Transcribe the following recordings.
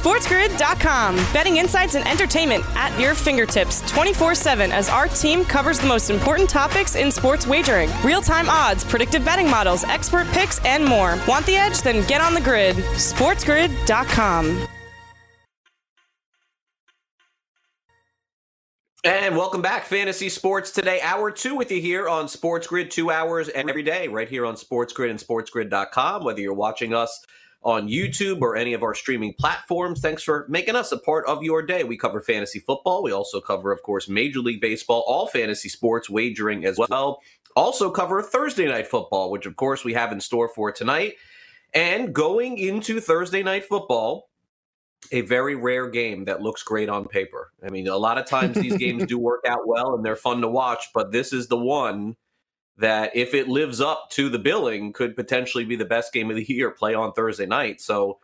SportsGrid.com. Betting insights and entertainment at your fingertips 24 7 as our team covers the most important topics in sports wagering real time odds, predictive betting models, expert picks, and more. Want the edge? Then get on the grid. SportsGrid.com. And welcome back, Fantasy Sports Today, hour two with you here on Sports Grid, two hours and every day, right here on Sports Grid and SportsGrid.com. Whether you're watching us on YouTube or any of our streaming platforms, thanks for making us a part of your day. We cover fantasy football. We also cover, of course, Major League Baseball, all fantasy sports, wagering as well. Also cover Thursday Night Football, which, of course, we have in store for tonight. And going into Thursday Night Football, a very rare game that looks great on paper. I mean, a lot of times these games do work out well and they're fun to watch, but this is the one that, if it lives up to the billing, could potentially be the best game of the year play on Thursday night. So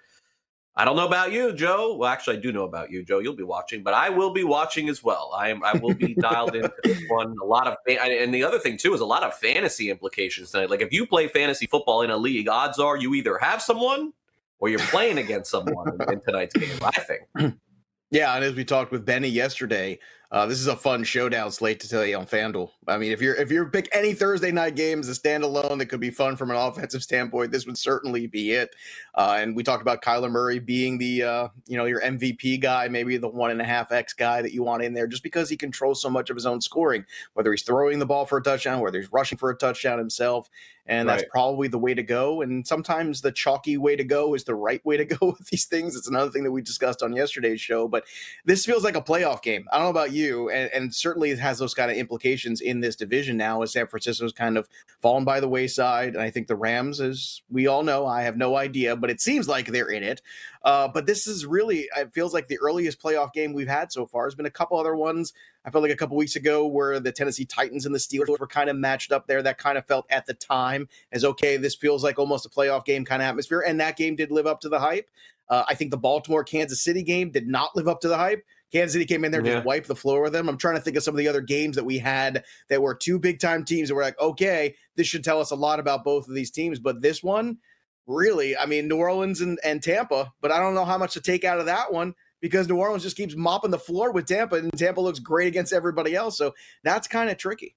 I don't know about you, Joe. Well, actually, I do know about you, Joe. You'll be watching, but I will be watching as well. I am. I will be dialed into this one. A lot of, and the other thing too is a lot of fantasy implications tonight. Like if you play fantasy football in a league, odds are you either have someone or you're playing against someone in, in tonight's game. I think. Yeah, and as we talked with Benny yesterday, uh, this is a fun showdown slate to tell you on FanDuel. I mean, if you're if you're pick any Thursday night games a standalone that could be fun from an offensive standpoint, this would certainly be it. Uh, and we talked about Kyler Murray being the uh, you know your MVP guy, maybe the one and a half x guy that you want in there, just because he controls so much of his own scoring, whether he's throwing the ball for a touchdown, whether he's rushing for a touchdown himself, and right. that's probably the way to go. And sometimes the chalky way to go is the right way to go with these things. It's another thing that we discussed on yesterday's show, but this feels like a playoff game. I don't know about you, and, and certainly it has those kind of implications in this division now as San Francisco's kind of fallen by the wayside. And I think the Rams, as we all know, I have no idea, but it seems like they're in it. Uh, but this is really, it feels like the earliest playoff game we've had so far. There's been a couple other ones. I felt like a couple weeks ago where the Tennessee Titans and the Steelers were kind of matched up there. That kind of felt at the time as okay, this feels like almost a playoff game kind of atmosphere. And that game did live up to the hype. Uh, I think the Baltimore Kansas City game did not live up to the hype. Kansas City came in there, yeah. just wiped the floor with them. I'm trying to think of some of the other games that we had that were two big time teams that were like, okay, this should tell us a lot about both of these teams. But this one, really, I mean, New Orleans and, and Tampa, but I don't know how much to take out of that one because New Orleans just keeps mopping the floor with Tampa, and Tampa looks great against everybody else. So that's kind of tricky.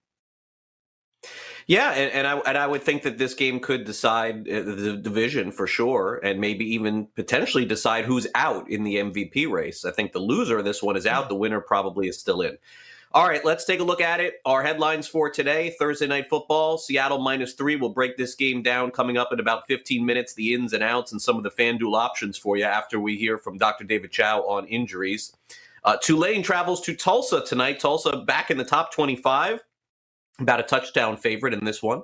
Yeah, and, and, I and I would think that this game could decide uh, the division for sure, and maybe even potentially decide who's out in the MVP race. I think the loser of this one is out; the winner probably is still in. All right, let's take a look at it. Our headlines for today Thursday night football, Seattle minus three. We'll break this game down coming up in about 15 minutes, the ins and outs and some of the FanDuel options for you after we hear from Dr. David Chao on injuries. Uh, Tulane travels to Tulsa tonight. Tulsa back in the top 25 about a touchdown favorite in this one.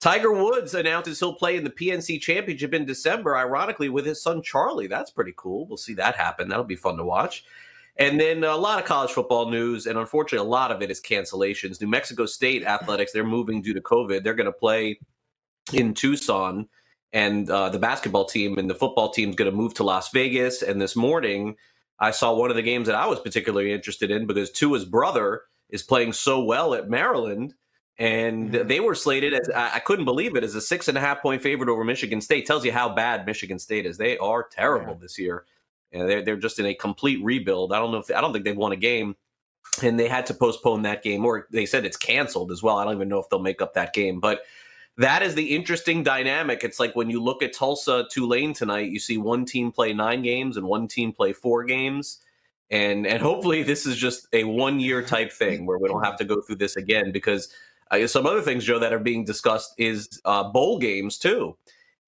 Tiger Woods announces he'll play in the PNC Championship in December, ironically, with his son Charlie. That's pretty cool. We'll see that happen. That'll be fun to watch. And then a lot of college football news, and unfortunately, a lot of it is cancellations. New Mexico State athletics, they're moving due to COVID. They're going to play in Tucson, and uh, the basketball team and the football team is going to move to Las Vegas. And this morning, I saw one of the games that I was particularly interested in because Tua's brother is playing so well at Maryland and mm-hmm. they were slated as I couldn't believe it as a six and a half point favorite over Michigan State. Tells you how bad Michigan State is. They are terrible yeah. this year, and they're they're just in a complete rebuild. I don't know if I don't think they've won a game, and they had to postpone that game, or they said it's canceled as well. I don't even know if they'll make up that game, but. That is the interesting dynamic. It's like when you look at Tulsa Tulane tonight, you see one team play nine games and one team play four games and and hopefully this is just a one year type thing where we don't have to go through this again because uh, some other things, Joe, that are being discussed is uh, bowl games too,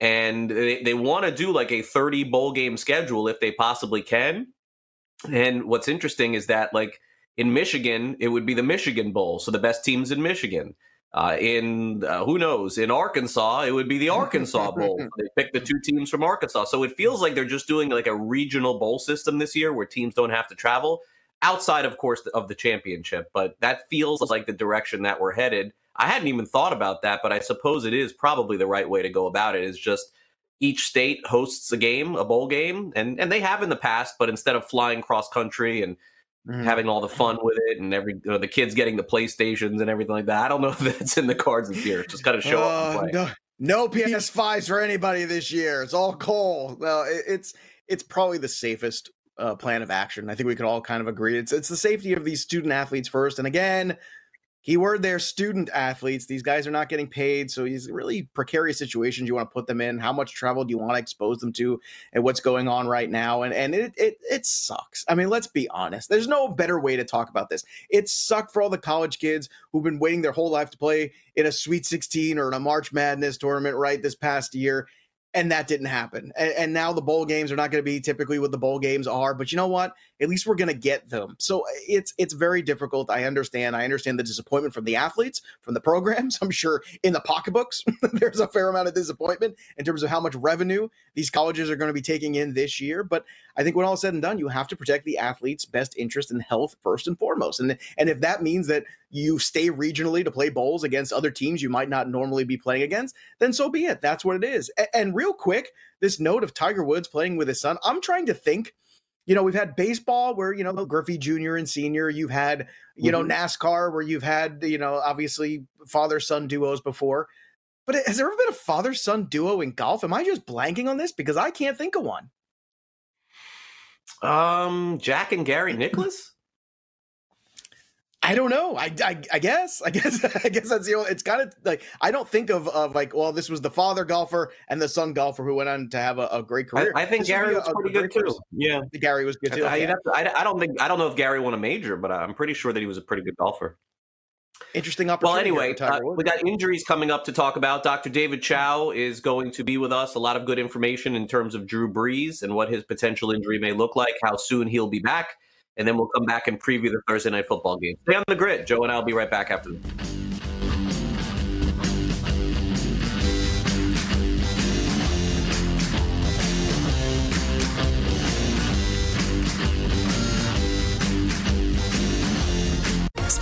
and they, they want to do like a 30 bowl game schedule if they possibly can. And what's interesting is that like in Michigan, it would be the Michigan Bowl, so the best teams in Michigan. Uh, in uh, who knows in Arkansas, it would be the Arkansas Bowl. they pick the two teams from Arkansas, so it feels like they're just doing like a regional bowl system this year, where teams don't have to travel outside, of course, of the championship. But that feels like the direction that we're headed. I hadn't even thought about that, but I suppose it is probably the right way to go about it. Is just each state hosts a game, a bowl game, and and they have in the past, but instead of flying cross country and mm. having all the fun with it, and every you know, the kids getting the PlayStations and everything like that, I don't know if that's in the cards this year. Just kind of show uh, up and play. No, no PS5s for anybody this year. It's all coal. Well, it, it's it's probably the safest uh, plan of action. I think we could all kind of agree. It's it's the safety of these student athletes first. And again, keyword there student athletes. These guys are not getting paid so these really precarious situations you want to put them in. How much travel do you want to expose them to and what's going on right now? And and it it, it sucks. I mean let's be honest. There's no better way to talk about this. It sucked for all the college kids who've been waiting their whole life to play in a sweet 16 or in a march madness tournament right this past year and that didn't happen. And, and, now the bowl games are not going to be typically what the bowl games are. But you know what? At least we're going to get them. So uh, it's it's very difficult. I understand. I understand the disappointment from the athletes, from the programs. I'm sure in the pocketbooks there's a fair amount of disappointment in terms of how much revenue these colleges are going to be taking in this year. But I think when all is said and done, you have to protect the athletes' best interest and health first and foremost. And and if that means that you stay regionally to play bowls against other teams you might not normally be playing against, then so be it. That's what it is. And, and real quick, this note of Tiger Woods playing with his son, I'm trying to think. You know, we've had baseball where, you know, Griffey Jr. and Senior, you've had, you mm-hmm. know, NASCAR where you've had, you know, obviously father son duos before. But has there ever been a father son duo in golf? Am I just blanking on this? Because I can't think of one. Um, Jack and Gary Nicklaus? I don't know. I, I, I, guess. I guess. I guess that's the only. It's kind of like I don't think of of like. Well, this was the father golfer and the son golfer who went on to have a, a great career. I, I think this Gary was pretty good too. Yeah, Gary was good too. I, to, I, don't think. I don't know if Gary won a major, but I'm pretty sure that he was a pretty good golfer. Interesting opportunity. Well, anyway, uh, we got injuries coming up to talk about. Dr. David Chao is going to be with us. A lot of good information in terms of Drew Brees and what his potential injury may look like, how soon he'll be back and then we'll come back and preview the Thursday night football game. Stay on the grid. Joe and I will be right back after this.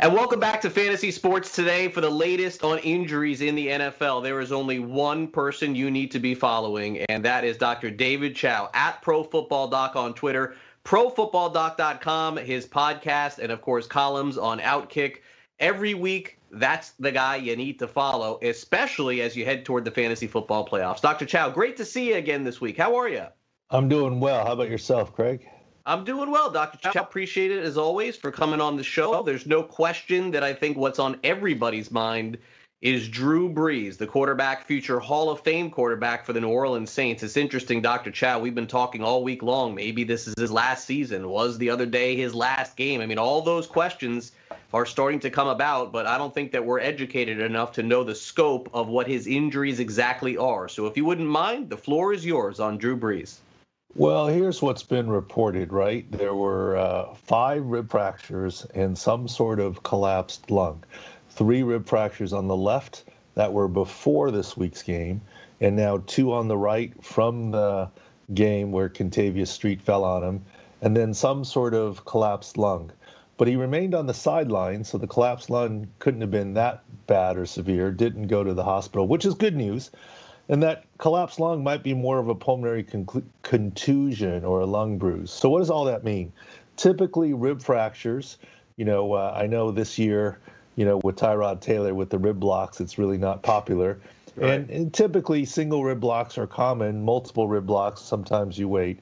And welcome back to Fantasy Sports today for the latest on injuries in the NFL. There is only one person you need to be following, and that is Dr. David Chao at ProFootballDoc on Twitter, ProFootballDoc.com, his podcast, and of course, columns on Outkick. Every week, that's the guy you need to follow, especially as you head toward the fantasy football playoffs. Dr. Chao, great to see you again this week. How are you? I'm doing well. How about yourself, Craig? I'm doing well, Dr. Chao. Appreciate it as always for coming on the show. There's no question that I think what's on everybody's mind is Drew Brees, the quarterback, future Hall of Fame quarterback for the New Orleans Saints. It's interesting, Dr. Chao. We've been talking all week long. Maybe this is his last season. Was the other day his last game? I mean, all those questions are starting to come about, but I don't think that we're educated enough to know the scope of what his injuries exactly are. So if you wouldn't mind, the floor is yours on Drew Brees. Well, here's what's been reported, right? There were uh, five rib fractures and some sort of collapsed lung. Three rib fractures on the left that were before this week's game, and now two on the right from the game where Kentavius Street fell on him, and then some sort of collapsed lung. But he remained on the sideline, so the collapsed lung couldn't have been that bad or severe, didn't go to the hospital, which is good news and that collapsed lung might be more of a pulmonary con- contusion or a lung bruise. So, what does all that mean? Typically, rib fractures. You know, uh, I know this year, you know, with Tyrod Taylor with the rib blocks, it's really not popular. Right. And, and typically, single rib blocks are common. Multiple rib blocks, sometimes you wait.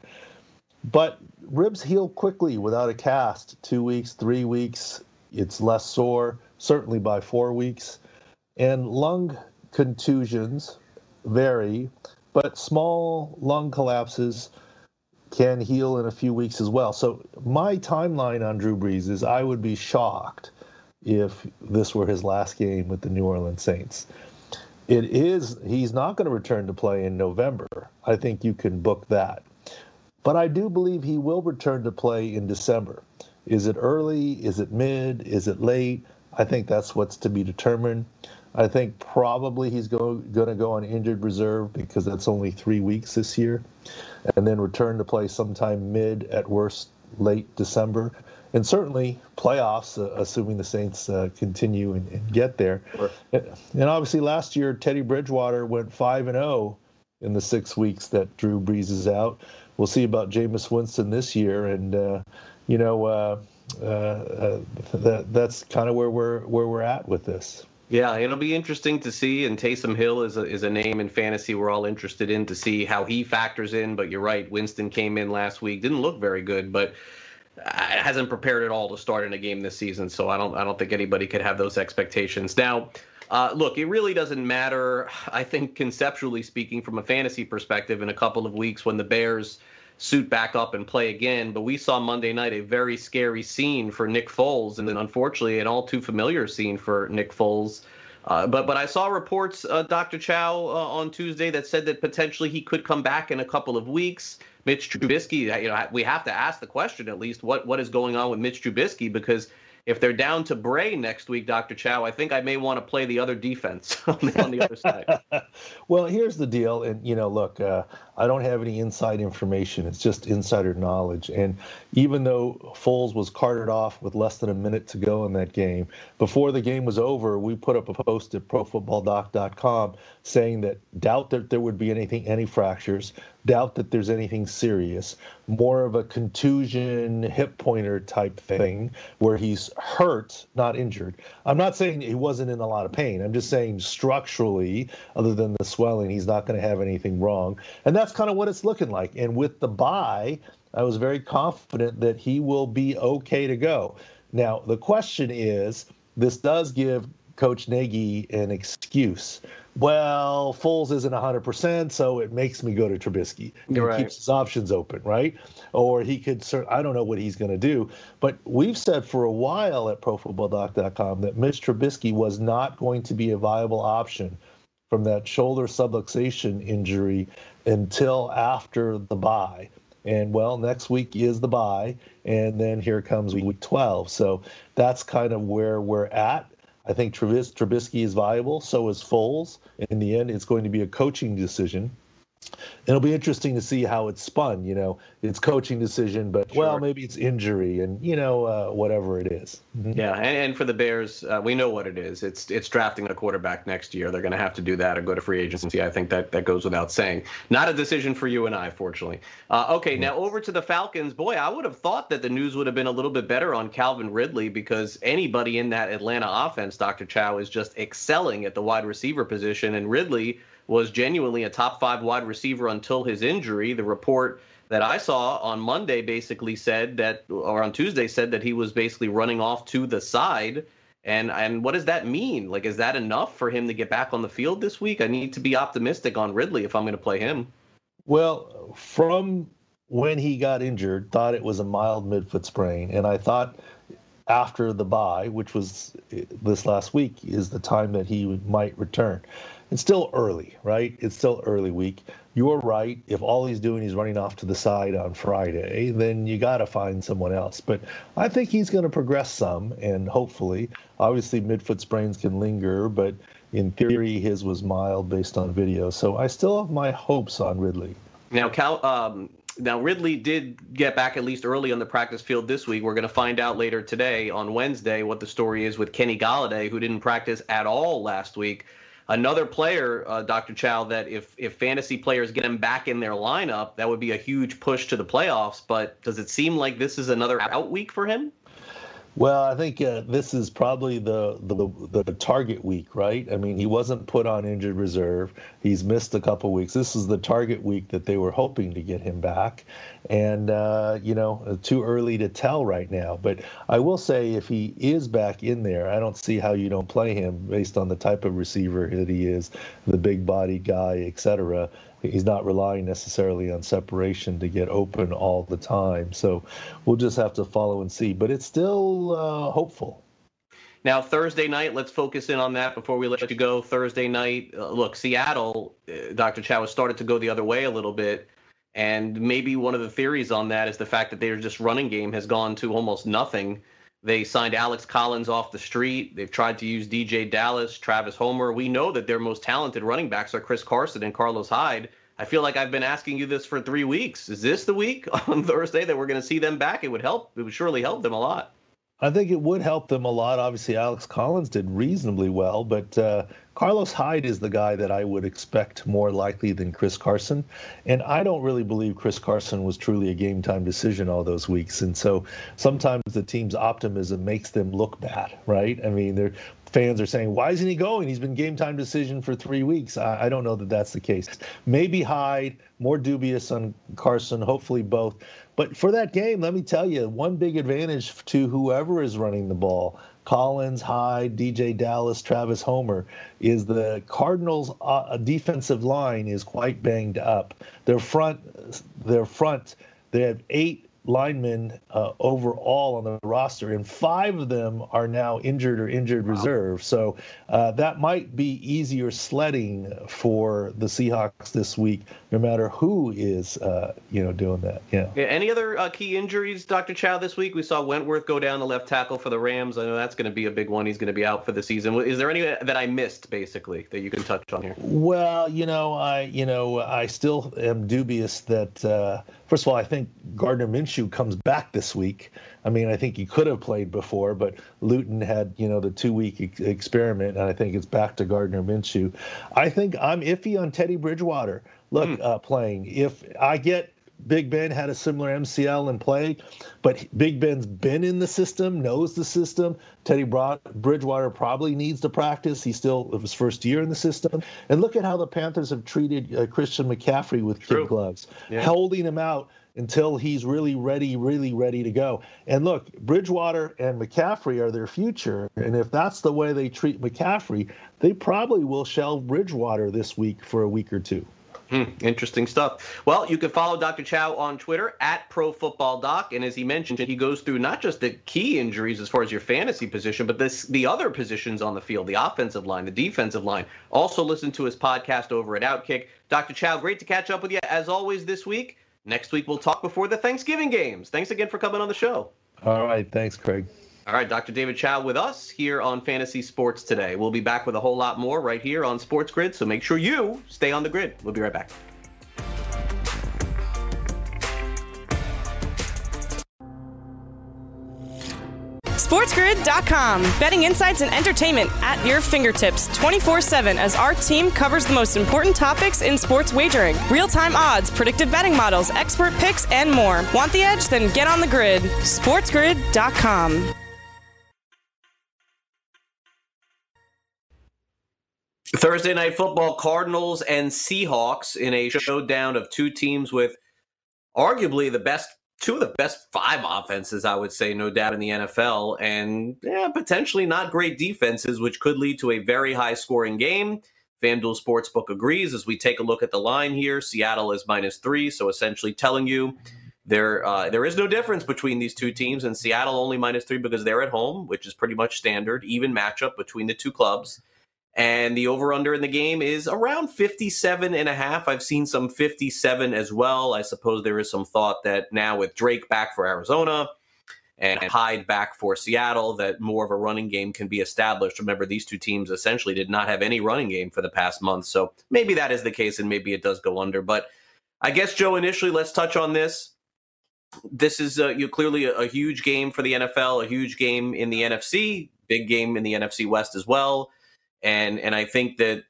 But ribs heal quickly without a cast. Two weeks, three weeks, it's less sore. Certainly by four weeks. And lung contusions vary, but small lung collapses can heal in a few weeks as well. So my timeline on Drew Brees is I would be shocked if this were his last game with the New Orleans Saints. It is he's not going to return to play in November. I think you can book that. But I do believe he will return to play in December. Is it early? Is it mid? Is it late? I think that's what's to be determined. I think probably he's going to go on injured reserve because that's only three weeks this year, and then return to play sometime mid at worst late December. and certainly playoffs, uh, assuming the Saints uh, continue and, and, get there. Sure. And obviously, last year Teddy Bridgewater went five and zero oh in the six weeks that Drew Brees is out. We'll see about Jameis Winston this year, and uh, you know uh, uh, that that's kind of where we're where we're at with this. Yeah, it'll be interesting to see. And Taysom Hill is a, is a name in fantasy we're all interested in to see how he factors in. But you're right, Winston came in last week, didn't look very good, but uh, hasn't prepared at all to start in a game this season. So I don't I don't think anybody could have those expectations. Now, uh, look, it really doesn't matter. I think conceptually speaking, from a fantasy perspective, in a couple of weeks when the Bears suit back up and play again. But we saw Monday night a very scary scene for Nick Foles, and then unfortunately an all too familiar scene for Nick Foles. Uh, but but I saw reports, uh, Dr. Chao, uh, on Tuesday that said that potentially he could come back in a couple of weeks. Mitch Trubisky, you know, we have to ask the question at least what what is going on with Mitch Trubisky because if they're down to Bray next week, Dr. Chao, I think I may want to play the other defense on the, on the other side. well, here's the deal. And, you know, look, uh, I don't have any inside information. It's just insider knowledge. And even though Foles was carted off with less than a minute to go in that game, before the game was over, we put up a post at profootballdoc.com saying that doubt that there would be anything, any fractures, doubt that there's anything serious, more of a contusion, hip pointer type thing where he's hurt, not injured. I'm not saying he wasn't in a lot of pain. I'm just saying structurally, other than the swelling, he's not going to have anything wrong. And that's kind of what it's looking like. And with the bye, I was very confident that he will be okay to go. Now, the question is this does give Coach Nagy an excuse. Well, Foles isn't 100%, so it makes me go to Trubisky. He right. keeps his options open, right? Or he could, I don't know what he's going to do. But we've said for a while at ProFootballDoc.com that Mitch Trubisky was not going to be a viable option from that shoulder subluxation injury until after the bye. And well, next week is the bye, and then here comes week 12. So that's kind of where we're at. I think Trubis- Trubisky is viable. So is Foles. In the end, it's going to be a coaching decision. It'll be interesting to see how it's spun. You know, it's coaching decision, but sure. well, maybe it's injury, and you know, uh, whatever it is. Mm-hmm. Yeah, and, and, for the Bears, uh, we know what it is. It's it's drafting a quarterback next year. They're going to have to do that or go to free agency. I think that that goes without saying. Not a decision for you and I, fortunately. Uh, okay, mm-hmm. now over to the Falcons. Boy, I would have thought that the news would have been a little bit better on Calvin Ridley because anybody in that Atlanta offense, Dr. Chao, is just excelling at the wide receiver position, and Ridley was genuinely a top five wide receiver until his injury. The report that I saw on Monday basically said that, or on Tuesday said that he was basically running off to the side. And and what does that mean? Like, is that enough for him to get back on the field this week? I need to be optimistic on Ridley if I'm going to play him. Well, from when he got injured, thought it was a mild midfoot sprain, and I thought after the bye, which was this last week, is the time that he might return it's still early, right? It's still early week. You're right. If all he's doing is running off to the side on Friday, then you got to find someone else. But I think he's going to progress some, and hopefully, obviously, midfoot sprains can linger, but in theory, his was mild based on video. So I still have my hopes on Ridley. Now, Cal, um, now Ridley did get back at least early on the practice field this week. We're going to find out later today on Wednesday what the story is with Kenny Golladay, who didn't practice at all last week. Another player, uh, Dr. Chao, that if if fantasy players get him back in their lineup, that would be a huge push to the playoffs. But does it seem like this is another out week for him? Well, I think uh, this is probably the, the, the target week, right? I mean, he wasn't put on injured reserve. He's missed a couple weeks. This is the target week that they were hoping to get him back, and uh, you know, too early to tell right now. But I will say, if he is back in there, I don't see how you don't play him based on the type of receiver that he is, the big body guy, et cetera he's not relying necessarily on separation to get open all the time. So we'll just have to follow and see. But it's still uh, hopeful. Now, Thursday night, let's focus in on that before we let you go. Thursday night, uh, look, Seattle, uh, Dr. Chao has started to go the other way a little bit. And maybe one of the theories on that is the fact that their just running game has gone to almost nothing. They signed Alex Collins off the street. They've tried to use DJ Dallas, Travis Homer. We know that their most talented running backs are Chris Carson and Carlos Hyde. I feel like I've been asking you this for three weeks. Is this the week on Thursday that we're going to see them back? It would help. It would surely help them a lot. I think it would help them a lot. Obviously, Alex Collins did reasonably well, but uh, Carlos Hyde is the guy that I would expect more likely than Chris Carson. And I don't really believe Chris Carson was truly a game time decision all those weeks. And so sometimes the team's optimism makes them look bad, right? I mean, they're fans are saying, why isn't he going? He's been game time decision for three weeks. I, I, don't know that that's the case. Maybe Hyde, more dubious on Carson, hopefully both. But for that game, let me tell you, one big advantage to whoever is running the ball, Collins, Hyde, DJ Dallas, Travis Homer, is the Cardinals' uh, defensive line is quite banged up. Their front, their front, they have eight linemen uh, overall on the roster, and five of them are now injured or injured wow. reserve. So uh, that might be easier sledding for the Seahawks this week, no matter who is, uh, you know, doing that. Yeah. yeah any other uh, key injuries, Dr. Chao, this week? We saw Whitworth go down the left tackle for the Rams. I know that's going to be a big one. He's going to be out for the season. Is there any that I missed, basically, that you can touch on here? Well, you know, I, you know, I still am dubious that. Uh, first of all, I think Gardner Minshew comes back this week. I mean, I think he could have played before, but Luton had, you know, the two week ex- experiment, and I think it's back to Gardner Minshew. I think I'm iffy on Teddy Bridgewater. Look, mm. uh, playing. If I get Big Ben had a similar MCL and play, but Big Ben's been in the system, knows the system. Teddy Bridgewater probably needs to practice. He's still his first year in the system. And look at how the Panthers have treated uh, Christian McCaffrey with True. kid gloves, yeah. holding him out until he's really ready, really ready to go. And look, Bridgewater and McCaffrey are their future. And if that's the way they treat McCaffrey, they probably will shelve Bridgewater this week for a week or two. Hmm, interesting stuff. Well, you can follow Dr. Chao on Twitter at ProFootballDoc, and as he mentioned, he goes through not just the key injuries as far as your fantasy position, but this the other positions on the field, the offensive line, the defensive line. Also, listen to his podcast over at Outkick. Dr. Chao, great to catch up with you as always this week. Next week we'll talk before the Thanksgiving games. Thanks again for coming on the show. All right, thanks, Craig. All right, Dr. David Chao with us here on Fantasy Sports today. We'll be back with a whole lot more right here on Sports Grid, so make sure you stay on the grid. We'll be right back. SportsGrid.com. Betting insights and entertainment at your fingertips 24 7 as our team covers the most important topics in sports wagering real time odds, predictive betting models, expert picks, and more. Want the edge? Then get on the grid. SportsGrid.com. Thursday night football, Cardinals and Seahawks in a showdown of two teams with arguably the best two of the best five offenses, I would say, no doubt, in the NFL, and yeah, potentially not great defenses, which could lead to a very high scoring game. FanDuel Sportsbook agrees as we take a look at the line here. Seattle is minus three, so essentially telling you there uh, there is no difference between these two teams, and Seattle only minus three because they're at home, which is pretty much standard, even matchup between the two clubs and the over under in the game is around 57 and a half. I've seen some 57 as well. I suppose there is some thought that now with drake back for arizona and hyde back for seattle that more of a running game can be established. Remember these two teams essentially did not have any running game for the past month. So maybe that is the case and maybe it does go under. But i guess joe initially let's touch on this. This is uh, you clearly a, a huge game for the nfl a huge game in the nfc big game in the nfc west as well and and I think that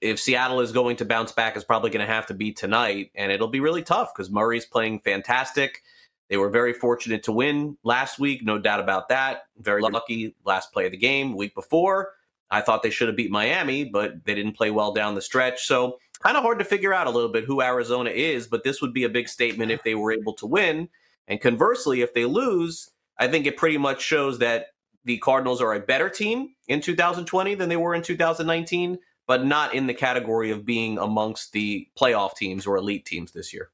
if Seattle is going to bounce back, it's probably going to have to be tonight, and it'll be really tough because Murray's playing fantastic. They were very fortunate to win last week, no doubt about that. Very lucky last play of the game. Week before, I thought they should have beat Miami, but they didn't play well down the stretch. So kind of hard to figure out a little bit who Arizona is, but this would be a big statement if they were able to win. And conversely, if they lose, I think it pretty much shows that the Cardinals are a better team in 2020 than they were in 2019, but not in the category of being amongst the playoff teams or elite teams this year.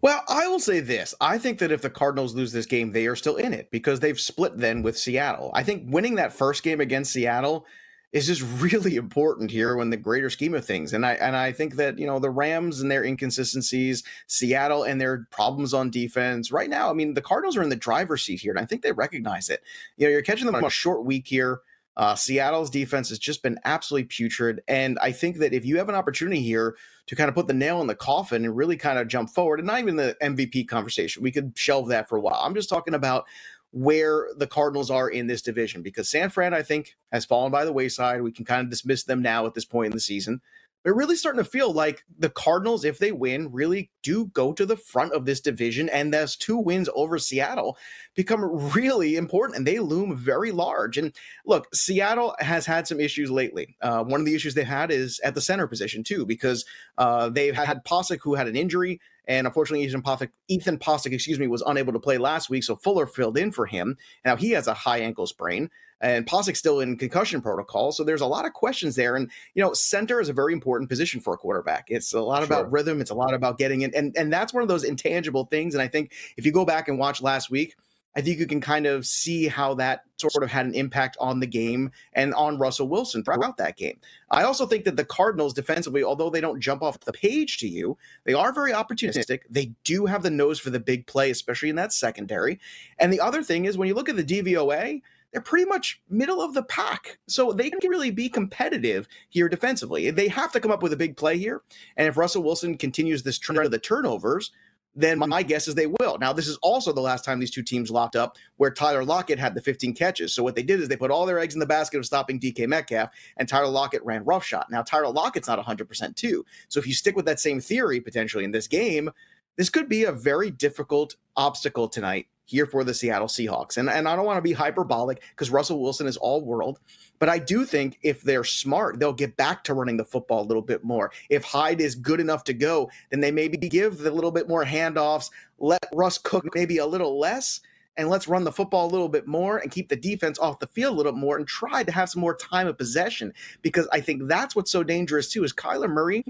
Well, I will say this. I think that if the Cardinals lose this game, they are still in it because they've split then with Seattle. I think winning that first game against Seattle is just really important here in the greater scheme of things. And I and I think that you know the Rams and their inconsistencies, Seattle and their problems on defense. Right now, I mean the Cardinals are in the driver's seat here, and I think they recognize it. You know, you're catching them on a short week here. Uh, Seattle's defense has just been absolutely putrid. And I think that if you have an opportunity here to kind of put the nail in the coffin and really kind of jump forward, and not even the MVP conversation, we could shelve that for a while. I'm just talking about where the Cardinals are in this division because San Fran, I think, has fallen by the wayside. We can kind of dismiss them now at this point in the season they're really starting to feel like the Cardinals, if they win, really do go to the front of this division. And those two wins over Seattle become really important and they loom very large. And look, Seattle has had some issues lately. Uh, one of the issues they had is at the center position, too, because uh, they've had Pocic who had an injury. And unfortunately, Ethan Pocic, Ethan Pocic, excuse me, was unable to play last week. So Fuller filled in for him. Now he has a high ankle sprain and Pocic's still in concussion protocol. So there's a lot of questions there. And, you know, center is a very important position for a quarterback. It's a lot sure. about rhythm. It's a lot about getting in. And, and that's one of those intangible things. And I think if you go back and watch last week, I think you can kind of see how that sort of had an impact on the game and on Russell Wilson throughout that game. I also think that the Cardinals defensively, although they don't jump off the page to you, they are very opportunistic. They do have the nose for the big play, especially in that secondary. And the other thing is when you look at the DVOA, they're pretty much middle of the pack. So they can really be competitive here defensively. They have to come up with a big play here. And if Russell Wilson continues this trend of the turnovers, then hmm. my guess is they will. Now, this is also the last time these two teams locked up where Tyler Lockett had the 15 catches. So what they did is they put all their eggs in the basket of stopping DK Metcalf, and Tyler Lockett ran roughshod. Now, Tyler Lockett's not 100% too. So if you stick with that same theory potentially in this game, this could be a very difficult obstacle tonight here for the Seattle Seahawks. And, and I don't want to be hyperbolic because Russell Wilson is all world, but I do think if they're smart, they'll get back to running the football a little bit more. If Hyde is good enough to go, then they maybe give the little bit more handoffs, let Russ cook maybe a little less. And let's run the football a little bit more and keep the defense off the field a little bit more and try to have some more time of possession. Because I think that's what's so dangerous too is Kyler Murray,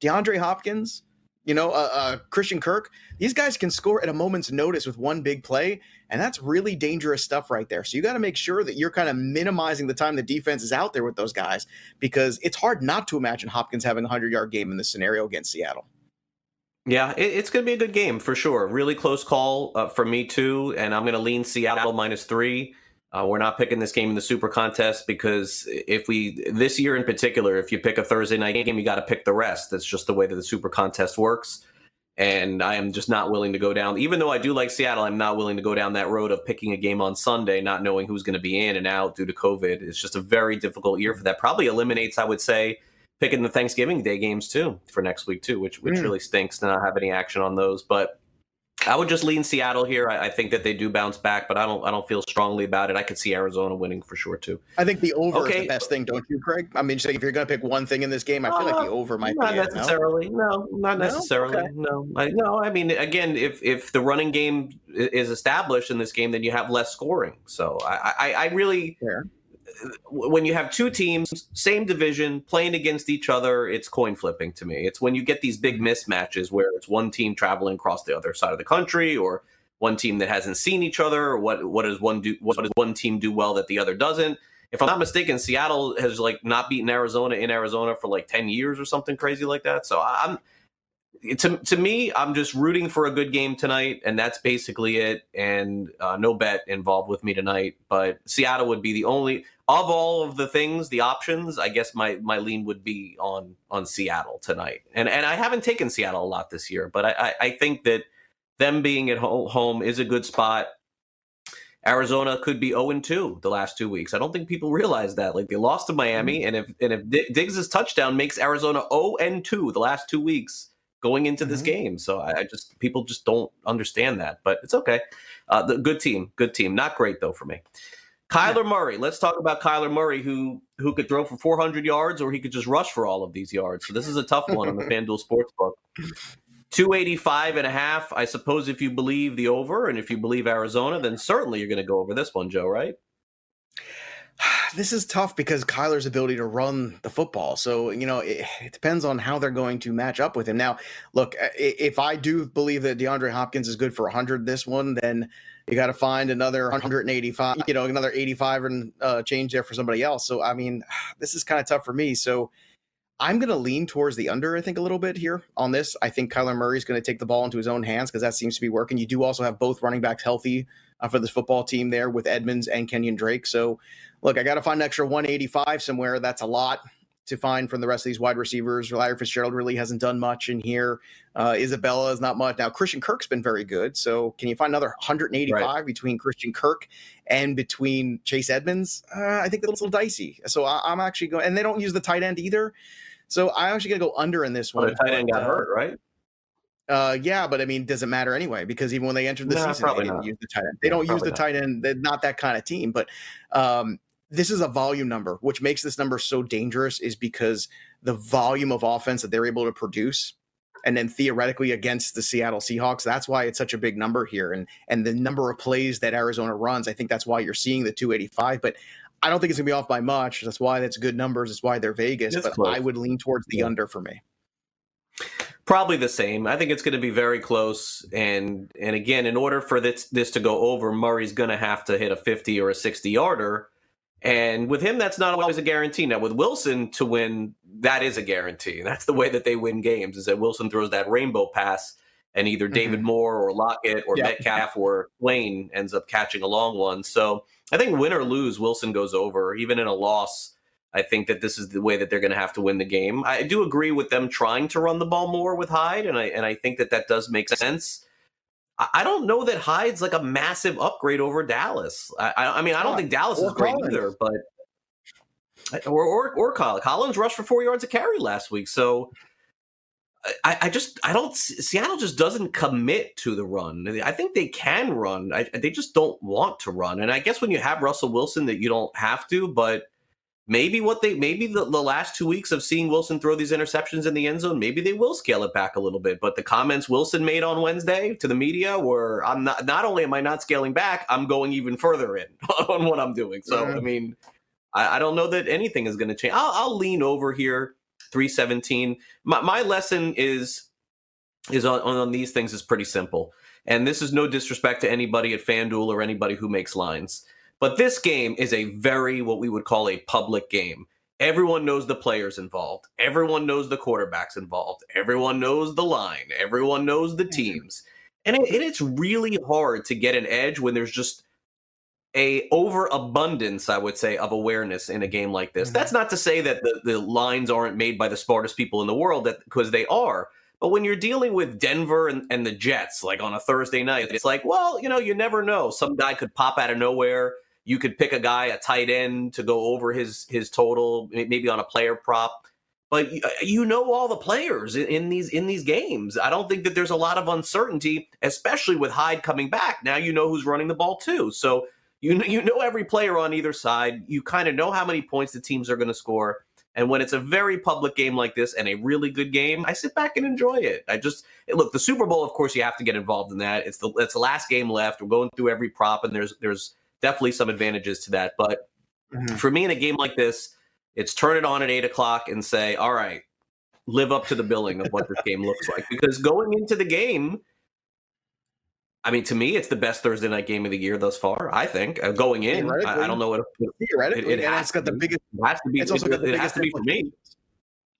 DeAndre Hopkins, you know, uh, uh, Christian Kirk, these guys can score at a moment's notice with one big play, and that's really dangerous stuff right there. So you got to make sure that you're kind of minimizing the time the defense is out there with those guys because it's hard not to imagine Hopkins having a 100 yard game in this scenario against Seattle. Yeah, it, it's going to be a good game for sure. Really close call uh, for me, too. And I'm going to lean Seattle minus three. Uh, we're not picking this game in the Super Contest because if we this year in particular, if you pick a Thursday night game, you got to pick the rest. That's just the way that the Super Contest works. And I am just not willing to go down, even though I do like Seattle, I'm not willing to go down that road of picking a game on Sunday, not knowing who's going to be in and out due to COVID. It's just a very difficult year for that. Probably eliminates, I would say, picking the Thanksgiving Day games too for next week too, which which mm. really stinks to not have any action on those. But I would just lean Seattle here. I, I, think that they do bounce back, but I don't. I don't feel strongly about it. I could see Arizona winning for sure too. I think the over okay. is the best thing, don't you, Craig? I mean, if you're going to pick one thing in this game, I feel uh, like the over might not be necessarily. It, no? no, not necessarily. No, okay. no. I, no. I mean, again, if if the running game is established in this game, then you have less scoring. So I, I, I really. Fair when you have two teams, same division, playing against each other, it's coin flipping to me. It's when you get these big mismatches where it's one team traveling across the other side of the country or one team that hasn't seen each other. Or what what does one do? What does one team do well that the other doesn't? If I'm not mistaken, Seattle has like not beaten Arizona in Arizona for like ten years or something crazy like that. So I'm to to me, I'm just rooting for a good game tonight, and that's basically it. And uh, no bet involved with me tonight. But Seattle would be the only of all of the things, the options. I guess my my lean would be on on Seattle tonight. And and I haven't taken Seattle a lot this year, but I I, I think that them being at home is a good spot. Arizona could be 0 2 the last two weeks. I don't think people realize that. Like they lost to Miami, mm-hmm. and if and if Diggs' touchdown makes Arizona 0 2 the last two weeks, going into this mm-hmm. game. So I, I, just people just don't understand that, but it's okay. Uh, the good team, good team. Not great though for me. Kyler yeah. Murray. Let's talk about Kyler Murray, who who could throw for 400 yards or he could just rush for all of these yards. So this is a tough one on the FanDuel Sportsbook. 285 and a half. I suppose if you believe the over and if you believe Arizona, then certainly you're going to go over this one, Joe, right? this is tough because Kyler's ability to run the football. So, you know, it, it, depends on how they're going to match up with him. Now, look, if I do believe that DeAndre Hopkins is good for 100 this one, then you got to find another 185, you know, another 85 and uh, change there for somebody else. So, I mean, this is kind of tough for me. So, I'm going to lean towards the under, I think, a little bit here on this. I think Kyler Murray is going to take the ball into his own hands because that seems to be working. You do also have both running backs healthy uh, for this football team there with Edmonds and Kenyon Drake. So, look, I got to find an extra 185 somewhere. That's a lot to find from the rest of these wide receivers. Larry Fitzgerald really hasn't done much in here. Uh, Isabella is not much. Now, Christian Kirk's been very good. So, can you find another 185 right. between Christian Kirk and between Chase Edmonds? Uh, I think that's a little dicey. So, I, am actually going, and they don't use the tight end either. So, I'm actually going to go under in this one. the tight end got uh, hurt, right? Uh, yeah, but I mean, does it matter anyway? Because even when they entered the no, season, they didn't not. use the tight end. They yeah, don't use the not. tight end. They're not that kind of team. But um, this is a volume number, which makes this number so dangerous, is because the volume of offense that they're able to produce, and then theoretically against the Seattle Seahawks, that's why it's such a big number here. And and the number of plays that Arizona runs, I think that's why you're seeing the 285. But I don't think it's gonna be off by much. That's why that's good numbers. That's why they're Vegas. But close. I would lean towards the yeah. under for me. Probably the same. I think it's going to be very close. And and again, in order for this this to go over, Murray's going to have to hit a 50 or a 60 yarder and with him, that's not always a guarantee. Now, with Wilson to win, that is a guarantee. That's the way that they win games. Is that Wilson throws that rainbow pass, and either mm-hmm. David Moore or Lockett or yeah. Metcalf or Wayne ends up catching a long one. So I think win or lose, Wilson goes over. Even in a loss, I think that this is the way that they're going to have to win the game. I do agree with them trying to run the ball more with Hyde, and I and I think that that does make sense. I don't know that Hyde's like a massive upgrade over Dallas. I, I mean, I don't think Dallas is great Collins. either, but or or or Collins. Collins rushed for four yards of carry last week, so I, I, just I don't Seattle just doesn't commit to the run. I think they can run. I, they just don't want to run. And I guess when you have Russell Wilson, that you don't have to, but maybe what they maybe the, the last two weeks of seeing Wilson throw these interceptions in the end zone, maybe they will scale it back a little bit. But the comments Wilson made on Wednesday to the media were I'm not not only am I not scaling back, I'm going even further in on what I'm doing. So I mean, I, I, don't know that anything is going to change. I'll, I'll, lean over here, 317. My, my lesson is is on, on these things is pretty simple. And this is no disrespect to anybody at FanDuel or anybody who makes lines but this game is a very, what we would call a public game. Everyone knows the players involved. Everyone knows the quarterbacks involved. Everyone knows the line. Everyone knows the teams. And it, it's really hard to get an edge when there's just a overabundance, I would say, of awareness in a game like this. Mm-hmm. That's not to say that the, the lines aren't made by the smartest people in the world, that because they are. But when you're dealing with Denver and, and the Jets, like on a Thursday night, it's like, well, you know, you never know. Some guy could pop out of nowhere you could pick a guy, a tight end, to go over his his total, maybe on a player prop. But uh, you know all the players in these in these games. I don't think that there's a lot of uncertainty, especially with Hyde coming back. Now you know who's running the ball too. So you know, you know every player on either side. You kind of know how many points the teams are going to score. And when it's a very public game like this and a really good game, I sit back and enjoy it. I just look the Super Bowl. Of course, you have to get involved in that. It's the it's the last game left. We're going through every prop, and there's there's definitely some advantages to that. But mm-hmm. for me in a game like this, it's turn it on at eight o'clock and say, all right, live up to the billing of what this game looks like. Because going into the game, I mean, to me, it's the best Thursday night game of the year thus far. I think uh, going in, I, I, don't know what theoretically it, it has got the biggest. It has to be. It's also it, it has to be for me.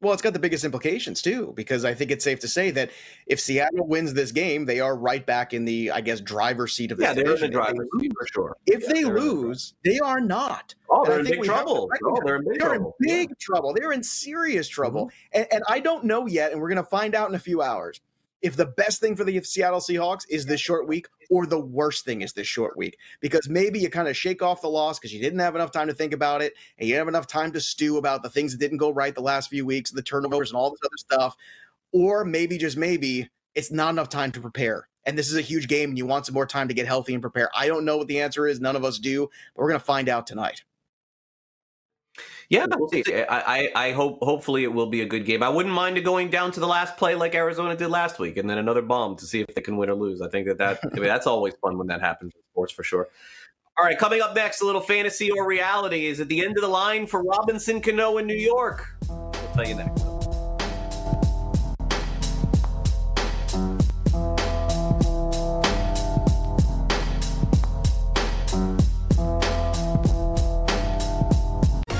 Well, it's got the biggest implications too, because I think it's safe to say that if Seattle wins this game, they are right back in the, I guess, driver's seat of this yeah, they're in the driver's seat for sure. If yeah, they lose, they are not. Oh, they're in big trouble. Oh, they're in big they're trouble. in big yeah. trouble. They're in serious trouble, mm-hmm. and, and I don't know yet, and we're going to find out in a few hours if the best thing for the Seattle Seahawks is this short week or the worst thing is this short week. Because maybe you kind of shake off the loss because you didn't have enough time to think about it and you didn't have enough time to stew about the things that didn't go right the last few weeks, the turnovers and all this other stuff. Or maybe, just maybe, it's not enough time to prepare. And this is a huge game and you want some more time to get healthy and prepare. I don't know what the answer is. None of us do, but we're going to find out tonight. Yeah, we'll see. I, I, I hope hopefully it will be a good game. I wouldn't mind it going down to the last play like Arizona did last week, and then another bomb to see if they can win or lose. I think that that I mean, that's always fun when that happens in sports for sure. All right, coming up next, a little fantasy or reality is at the end of the line for Robinson Cano in New York. We'll tell you next.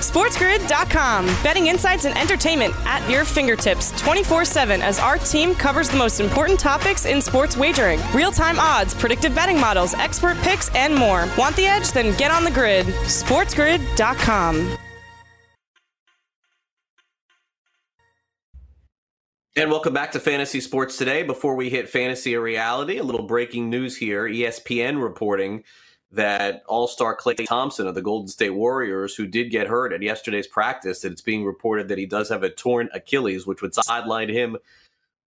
SportsGrid.com. Betting insights and entertainment at your fingertips 24 7 as our team covers the most important topics in sports wagering real time odds, predictive betting models, expert picks, and more. Want the edge? Then get on the grid. SportsGrid.com. And welcome back to Fantasy Sports Today. Before we hit fantasy or reality, a little breaking news here. ESPN reporting that all-star Klay Thompson of the Golden State Warriors, who did get hurt at yesterday's practice, that it's being reported that he does have a torn Achilles, which would sideline him,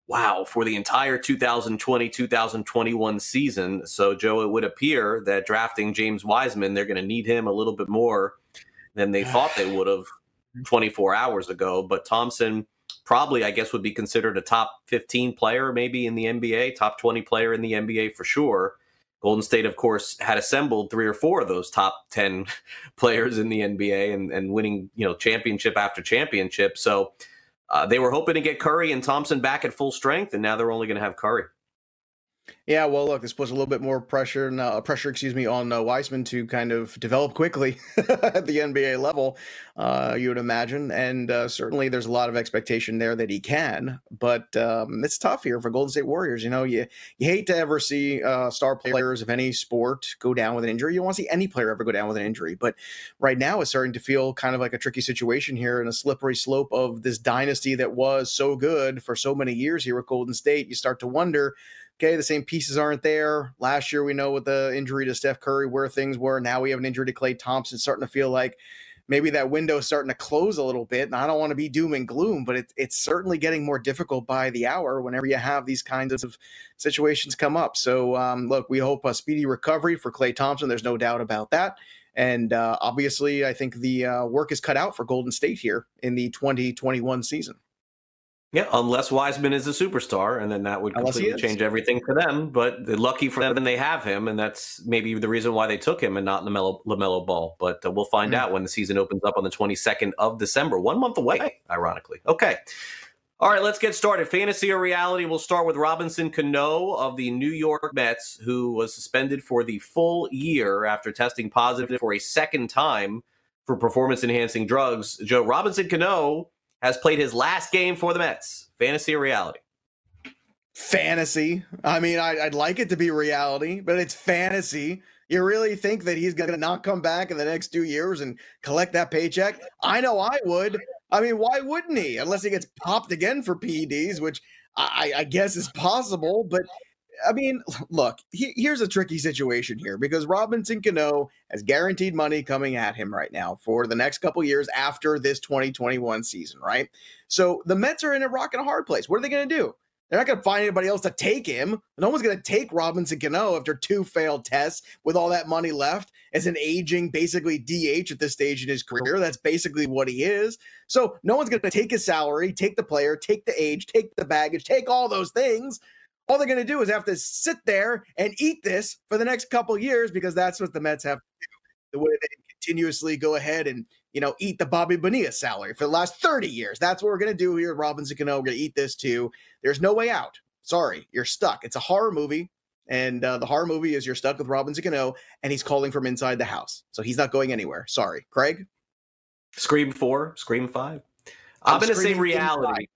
wow, for the entire 2020-2021 season. So, Joe, it would appear that drafting James Wiseman, they're going to need him a little bit more than they thought they would have 24 hours ago. But Thompson probably, I guess, would be considered a top 15 player maybe in the NBA, top 20 player in the NBA for sure. Golden State, of course, had assembled three or four of those top 10 players in the NBA and, and winning, you know, championship after championship. So uh, they were hoping to get Curry and Thompson back at full strength, and now they're only going to have Curry. Yeah, well, look, this puts a little bit more pressure, uh, pressure, excuse me, on uh, Wiseman to kind of develop quickly at the NBA level. Uh, you would imagine, and uh, certainly there's a lot of expectation there that he can. But um, it's tough here for Golden State Warriors. You know, you you hate to ever see uh, star players of any sport go down with an injury. You don't want to see any player ever go down with an injury. But right now, it's starting to feel kind of like a tricky situation here and a slippery slope of this dynasty that was so good for so many years here at Golden State. You start to wonder okay, the same pieces aren't there. Last year, we know with the injury to Steph Curry where things were. Now we have an injury to Klay Thompson. It's starting to feel like maybe that window is starting to close a little bit. And I don't want to be doom and gloom, but it, it's certainly getting more difficult by the hour whenever you have these kinds of situations come up. So, um, look, we hope a speedy recovery for Klay Thompson. There's no doubt about that. And uh, obviously, I think the uh, work is cut out for Golden State here in the 2021 season. Yeah, unless Wiseman is a superstar, and then that would completely change everything for them. But lucky for them, they have him, and that's maybe the reason why they took him and not LaMelo, LaMelo Ball. But uh, we'll find mm-hmm. out when the season opens up on the 22nd of December, one month away, ironically. Okay. All right, let's get started. Fantasy or reality? We'll start with Robinson Cano of the New York Mets, who was suspended for the full year after testing positive for a second time for performance enhancing drugs. Joe Robinson Cano has played his last game for the Mets. Fantasy or reality? Fantasy. I mean, I, would like it to be reality, but it's fantasy. You really think that he's going to not come back in the next two years and collect that paycheck? I know I would. I mean, why wouldn't he? Unless he gets popped again for PEDs, which I, I guess is possible. But I mean, look, he, here's a tricky situation here because Robinson Cano has guaranteed money coming at him right now for the next couple years after this 2021 season, right? So the Mets are in a rock and a hard place. What are they going to do? They're not going to find anybody else to take him. No one's going to take Robinson Cano after two failed tests with all that money left as an aging, basically DH at this stage in his career. That's basically what he is. So no one's going to take his salary, take the player, take the age, take the baggage, take all those things all they're going to do is have to sit there and eat this for the next couple years because that's what the Mets have to do. The way they continuously go ahead and you know eat the Bobby Bonilla salary for the last 30 years. That's what we're going to do here. Robinson Cano, we're going to eat this too. There's no way out. Sorry, you're stuck. It's a horror movie. And uh, the horror movie is you're stuck with Robinson Cano, and he's calling from inside the house. So he's not going anywhere. Sorry. Craig? Scream 4, Scream 5. I'm, I'm going to say reality.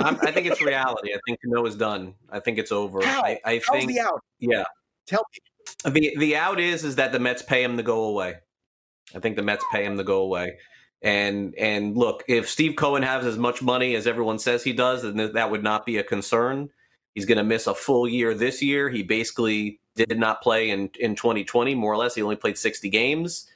I think it's reality. I think Cano is done. I think it's over. How? I, I How's think the out? Yeah. Tell me. The the out is is that the Mets pay him to go away. I think the Mets pay him to go away. And and look, if Steve Cohen has as much money as everyone says he does, then that would not be a concern. He's going to miss a full year this year. He basically did not play in in 2020, more or less. He only played 60 games.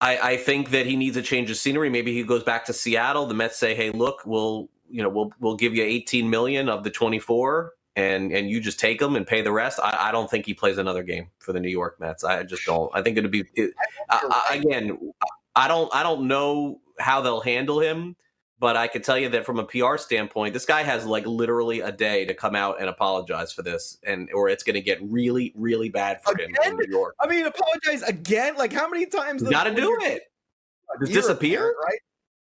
I, I think that he needs a change of scenery. Maybe he goes back to Seattle. The Mets say, "Hey, look, we'll you know we'll we'll give you 18 million of the 24 and and you just take them and pay the rest. I, I don't think he plays another game for the new york mets. I just don't. I think it'd be it, I, I, again i don't i don't know how they'll handle him but i could tell you that from a pr standpoint this guy has like literally a day to come out and apologize for this and or it's going to get really really bad for again? him in new york. I mean apologize again? Like how many times you gotta do it. Just disappear right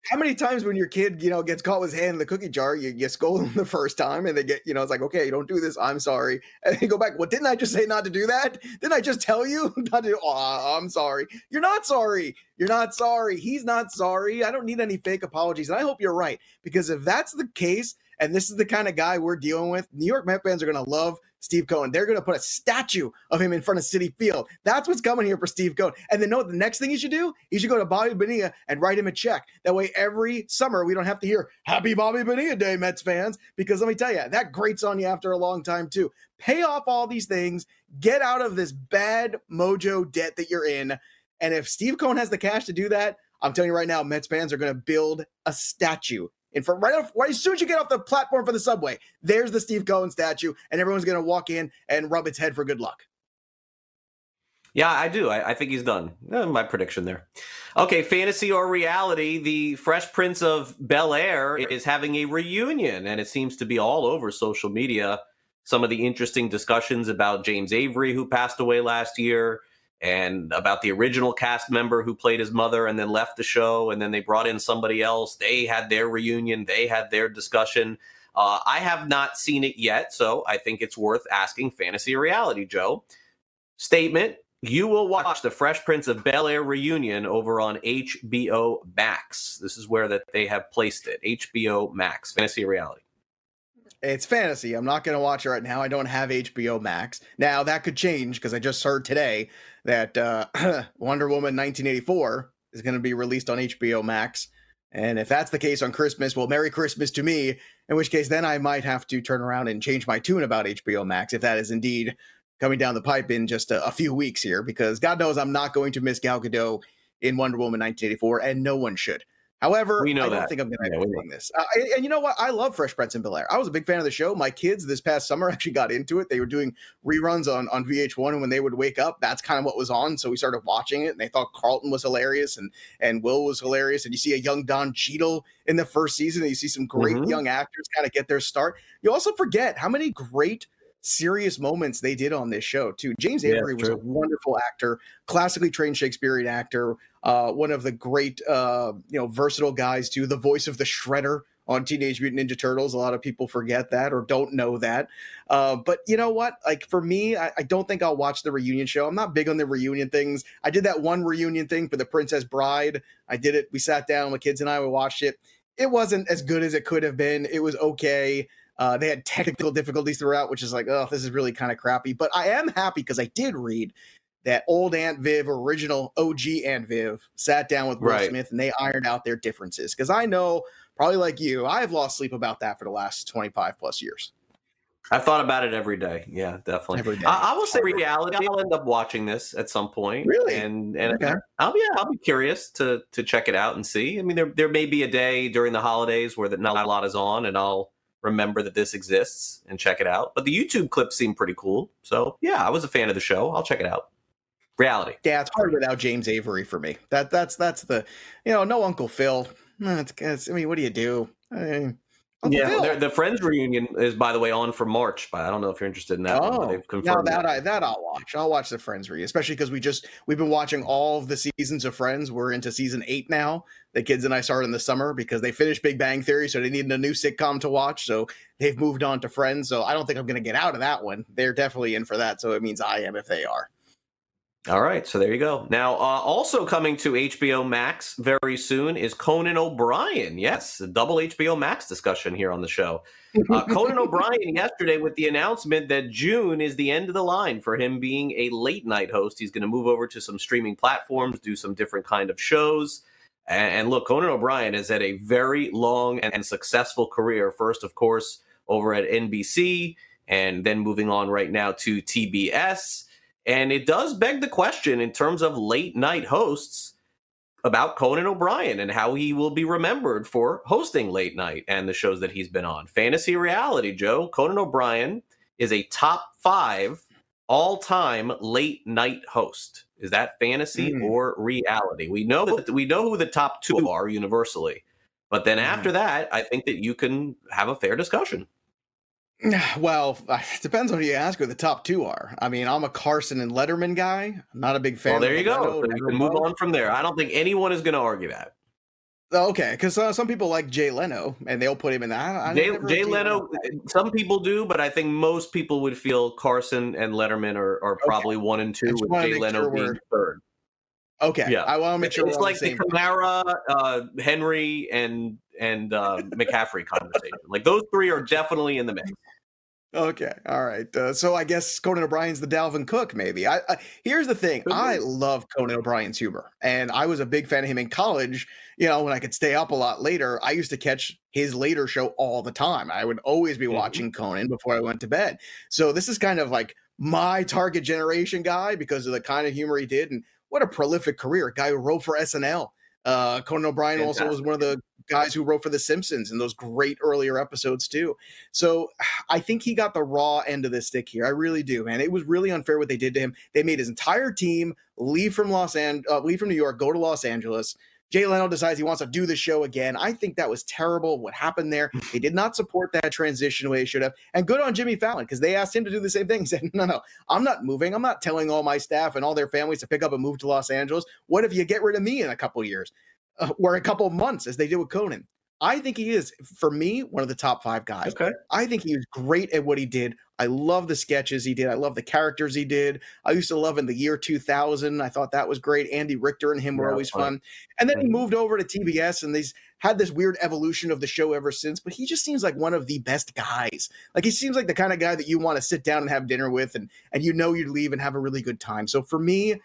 how many times when your kid, you know, gets caught with his hand in the cookie jar, you, you scold them the first time and they get, you know, it's like, okay, don't do this. I'm sorry. And they go back. Well, didn't I just say not to do that? Didn't I just tell you not to? Oh, I'm sorry. You're not sorry. You're not sorry. He's not sorry. I don't need any fake apologies. And I hope you're right because if that's the case, and this is the kind of guy we're dealing with, New York Met fans are going to love Steve Cohen. They're going to put a statue of him in front of Citi Field. That's what's coming here for Steve Cohen. And then, know the next thing you should do? You should go to Bobby Bonilla and write him a check. That way, every summer we don't have to hear "Happy Bobby Bonilla Day, Mets fans." Because let me tell you, that grates on you after a long time too. Pay off all these things. Get out of this bad mojo debt that you're in. And if Steve Cohen has the cash to do that, I'm telling you right now, Mets fans are going to build a statue in front right off right as soon as you get off the platform for the subway there's the steve cohen statue and everyone's going to walk in and rub its head for good luck. Yeah i do. I, I think he's done. My prediction there. Okay fantasy or reality the fresh prince of bel air is having a reunion and it seems to be all over social media. Some of the interesting discussions about james avery who passed away last year and about the original cast member who played his mother and then left the show and then they brought in somebody else. They had their reunion. They had their discussion. Uh, i have not seen it yet so i think it's worth asking fantasy or reality joe. Statement you will watch the fresh prince of bel air reunion over on hbo max. This is where that they have placed it hbo max fantasy reality it's fantasy. I'm not going to watch it right now. I don't have HBO Max. Now, that could change because I just heard today that uh, Wonder Woman 1984 is going to be released on HBO Max. And if that's the case on Christmas, well, Merry Christmas to me. In which case, then I might have to turn around and change my tune about HBO Max if that is indeed coming down the pipe in just a, a few weeks here, because God knows I'm not going to miss Gal Gadot in Wonder Woman 1984, and no one should. However, we know I don't that. think I'm going to yeah, be doing this. Uh, and you know what? I love Fresh Prince and Bel Air. I was a big fan of the show. My kids this past summer actually got into it. They were doing reruns on, on VH1, and when they would wake up, that's kind of what was on. So we started watching it, and they thought Carlton was hilarious, and and Will was hilarious. And you see a young Don Cheadle in the first season, and you see some great mm-hmm. young actors kind of get their start. You also forget how many great – serious moments they did on this show too. James Avery yeah, was a wonderful actor, classically trained Shakespearean actor, uh, one of the great uh, you know versatile guys too. The voice of the Shredder on Teenage Mutant Ninja Turtles. A lot of people forget that or don't know that. Uh, but you know what? Like for me, I, I, don't think I'll watch the reunion show. I'm not big on the reunion things. I did that one reunion thing for the Princess Bride. I did it. We sat down, my kids and I, we watched it. It wasn't as good as it could have been. It was okay. Uh, they had technical difficulties throughout, which is like, oh, this is really kind of crappy. But I am happy because I did read that old Aunt Viv, original OG Aunt Viv, sat down with Will right. Smith and they ironed out their differences. Because I know, probably like you, I've lost sleep about that for the last 25 plus years. I've thought about it every day. Yeah, definitely. Every day. I, I will say reality. I'll end up watching this at some point. Really? And and okay. I'll yeah, I'll be curious to to check it out and see. I mean, there there may be a day during the holidays where that not a lot is on, and I'll remember that this exists and check it out. But the YouTube clips seem pretty cool. So yeah, I was a fan of the show. I'll check it out. Reality. Yeah, it's hard without James Avery for me. That that's that's the you know no Uncle Phil. It's, it's, I mean, what do you do? I mean, yeah, the Friends reunion is, by the way, on for March. But I don't know if you're interested in that. Oh, one, they've confirmed that, that. I, that I'll watch. I'll watch the Friends reunion, especially because we just we've been watching all of the seasons of Friends. We're into season eight now. The kids and I started in the summer because they finished Big Bang Theory, so they needed a new sitcom to watch. So they've moved on to Friends. So I don't think I'm going to get out of that one. They're definitely in for that. So it means I am if they are. All right, so there you go. Now, uh, also coming to HBO Max very soon is Conan O'Brien. Yes, a double HBO Max discussion here on the show. Uh, Conan O'Brien yesterday with the announcement that June is the end of the line for him being a late night host. He's going to move over to some streaming platforms, do some different kind of shows. And, and look, Conan O'Brien has had a very long and successful career. First, of course, over at NBC, and then moving on right now to TBS. And it does beg the question in terms of late night hosts about Conan O'Brien and how he will be remembered for hosting late night and the shows that he's been on. Fantasy reality, Joe. Conan O'Brien is a top five all time late night host. Is that fantasy mm. or reality? We know that we know who the top two are universally. But then mm. after that, I think that you can have a fair discussion. Well, it depends on who you ask who the top two are. I mean, I'm a Carson and Letterman guy. I'm not a big fan. Well, there you go. So you can move on from there. I don't think anyone is going to argue that. Okay, because uh, some people like Jay Leno, and they'll put him in that. I, I Jay, Jay Leno, some people do, but I think most people would feel Carson and Letterman are, are probably okay. one and two, with Jay Leno sure being third. Okay, yeah, I want to make sure it's like the, the Kamara, uh, Henry, and and uh, McCaffrey conversation. Like those three are definitely in the mix. Okay, all right. Uh, so I guess Conan O'Brien's the Dalvin Cook, maybe. I, I here's the thing: I love Conan O'Brien's humor, and I was a big fan of him in college. You know, when I could stay up a lot later, I used to catch his later show all the time. I would always be mm-hmm. watching Conan before I went to bed. So this is kind of like my target generation guy because of the kind of humor he did, and what a prolific career! A guy who wrote for SNL. Uh, Conan O'Brien Fantastic. also was one of the guys who wrote for The Simpsons and those great earlier episodes too. So I think he got the raw end of the stick here. I really do, man. It was really unfair what they did to him. They made his entire team leave from Los An- uh, leave from New York, go to Los Angeles. Jay Leno decides he wants to do the show again. I think that was terrible what happened there. They did not support that transition the way they should have. And good on Jimmy Fallon because they asked him to do the same thing. He said, No, no, I'm not moving. I'm not telling all my staff and all their families to pick up and move to Los Angeles. What if you get rid of me in a couple years? Uh, or a couple months as they did with Conan. I think he is, for me, one of the top five guys. Okay. I think he was great at what he did. I love the sketches he did. I love the characters he did. I used to love in the year 2000. I thought that was great. Andy Richter and him were yeah, always fun. fun. And then he mm-hmm. moved over to TBS and they's had this weird evolution of the show ever since. But he just seems like one of the best guys. Like he seems like the kind of guy that you want to sit down and have dinner with and, and you know you'd leave and have a really good time. So for me,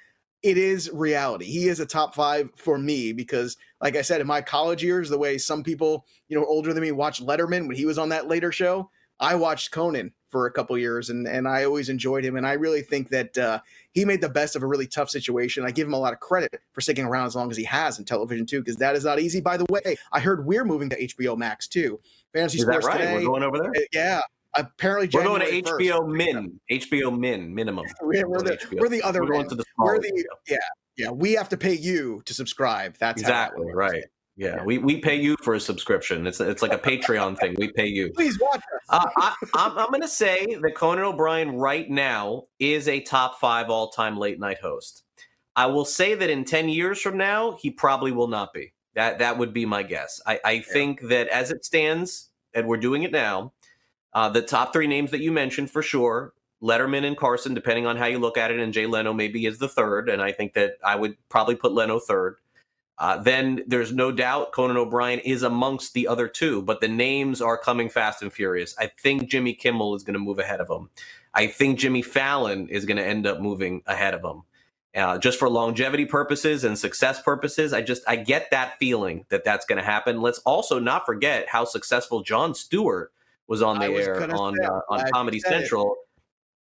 it is reality. He is a top five for me because, like I said, in my college years, the way some people, you know, older than me watched Letterman when he was on that later show, I watched Conan for a couple years and and I always enjoyed him. And I really think that uh, he made the best of a really tough situation. I give him a lot of credit for sticking around as long as he has in television too, because that is not easy. By the way, I heard we're moving to HBO Max too. Fantasy is Sports right? Today. We're going over there. Uh, yeah, apparently we're going to HBO Min, HBO Min minimum. We're, we're the, we're the other we're going to the we're the yeah yeah. We have to pay you to subscribe. That's exactly right. Yeah, we, we pay you for a subscription. It's it's like a Patreon thing. We pay you. Please watch us. uh, I, I'm, I'm going to say that Conan O'Brien right now is a top five all time late night host. I will say that in ten years from now, he probably will not be. That that would be my guess. I, I think that as it stands, and we're doing it now, uh, the top three names that you mentioned for sure, Letterman and Carson, depending on how you look at it, and Jay Leno maybe is the third, and I think that I would probably put Leno third. Uh, then there's no doubt Conan O'Brien is amongst the other two, but the names are coming fast and furious. I think Jimmy Kimmel is going to move ahead of him. I think Jimmy Fallon is going to end up moving ahead of him. Uh, just for longevity purposes and success purposes, I just I get that feeling that that's going to happen. Let's also not forget how successful Jon Stewart was on the air on uh, on Comedy Central.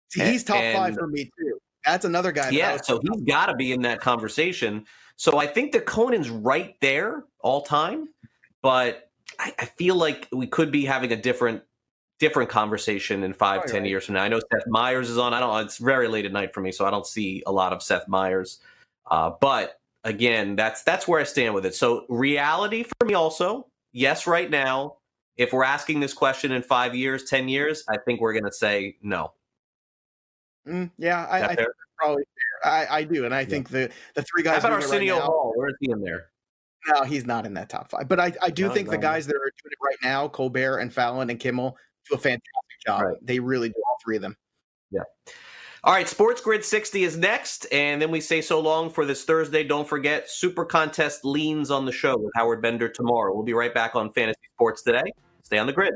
See, he's top and, five for me too. That's another guy. yeah, so he's got to be in that conversation. So I think that Conan's right there all time, but I, I, feel like we could be having a different different conversation in five, ten right. years from now. I know Seth Meyers is on. I don't. It's very late at night for me, so I don't see a lot of Seth Meyers. Uh, but again, that's that's where I stand with it. So reality for me also. Yes, right now, if we're asking this question in five years, ten years, I think we're going to say no. Mm, yeah, I, I probably fair. I, I do, and I yeah. think the the three guys. How about Arsenio right Hall? Where is he in there? No, he's not in that top five. But I, I do no, think no. the guys that are doing it right now, Colbert and Fallon and Kimmel, do a fantastic job. Right. They really do, all three of them. Yeah. All right, Sports Grid 60 is next, and then we say so long for this Thursday. Don't forget, Super Contest leans on the show with Howard Bender tomorrow. We'll be right back on Fantasy Sports today. Stay on the grid.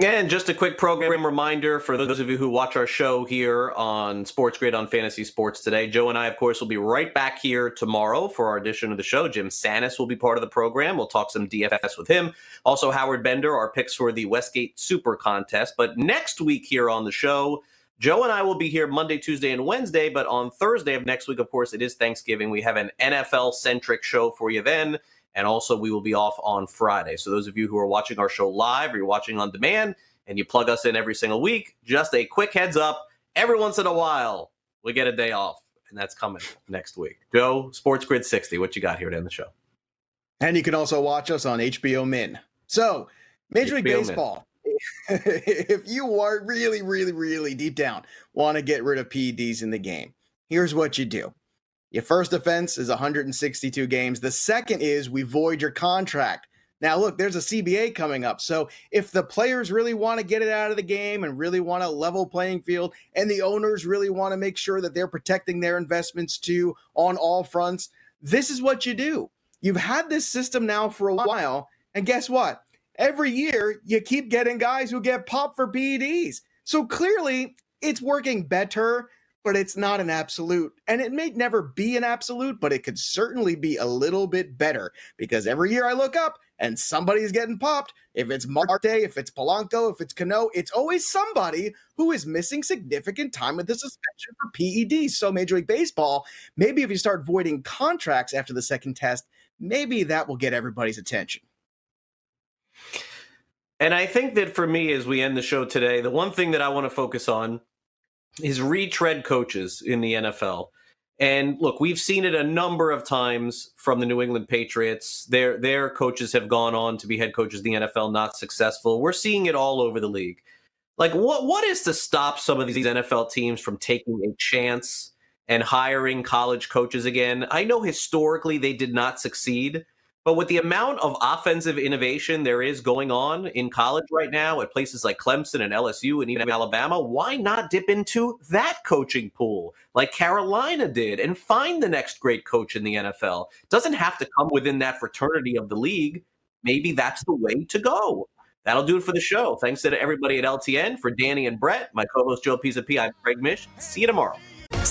And just a quick program reminder for those of you who watch our show here on Sports Grid on Fantasy Sports today. Joe and I, of course, will be right back here tomorrow for our edition of the show. Jim Sannes will be part of the program. We'll talk some DFS with him. Also, Howard Bender, our picks for the Westgate Super Contest. But next week here on the show, Joe and I will be here Monday, Tuesday, and Wednesday, but on Thursday of next week, of course, it is Thanksgiving. We have an NFL centric show for you then. And also, we will be off on Friday. So, those of you who are watching our show live or you're watching on demand and you plug us in every single week, just a quick heads up every once in a while, we get a day off. And that's coming next week. Joe, Sports Grid 60, what you got here to end the show? And you can also watch us on HBO Min. So, Major League Baseball. if you are really, really, really deep down want to get rid of PEDs in the game, here's what you do. Your first offense is 162 games. The second is we void your contract. Now, look, there's a CBA coming up. So if the players really want to get it out of the game and really want a level playing field, and the owners really want to make sure that they're protecting their investments too on all fronts, this is what you do. You've had this system now for a while. And guess what? Every year, you keep getting guys who get popped for PEDs. So clearly, it's working better but it's not an absolute. And it may never be an absolute, but it could certainly be a little bit better because every year I look up and somebody's getting popped. If it's Marte, if it's Polanco, if it's Cano, it's always somebody who is missing significant time with the suspension for PED. So, Major League Baseball, maybe if you start voiding contracts after the second test, maybe that will get everybody's attention. And I think that for me, as we end the show today, the one thing that I want to focus on is retread coaches in the NFL. And look, we've seen it a number of times from the New England Patriots. Their their coaches have gone on to be head coaches in the NFL, not successful. We're seeing it all over the league. Like what what is to stop some of these NFL teams from taking a chance and hiring college coaches again? I know historically they did not succeed, but with the amount of offensive innovation there is going on in college right now at places like Clemson and LSU and even Alabama, why not dip into that coaching pool like Carolina did and find the next great coach in the NFL? Doesn't have to come within that fraternity of the league. Maybe that's the way to go. That'll do it for the show. Thanks to everybody at LTN for Danny and Brett, my co-host Joe Pisapia. I'm Craig Mish. See you tomorrow.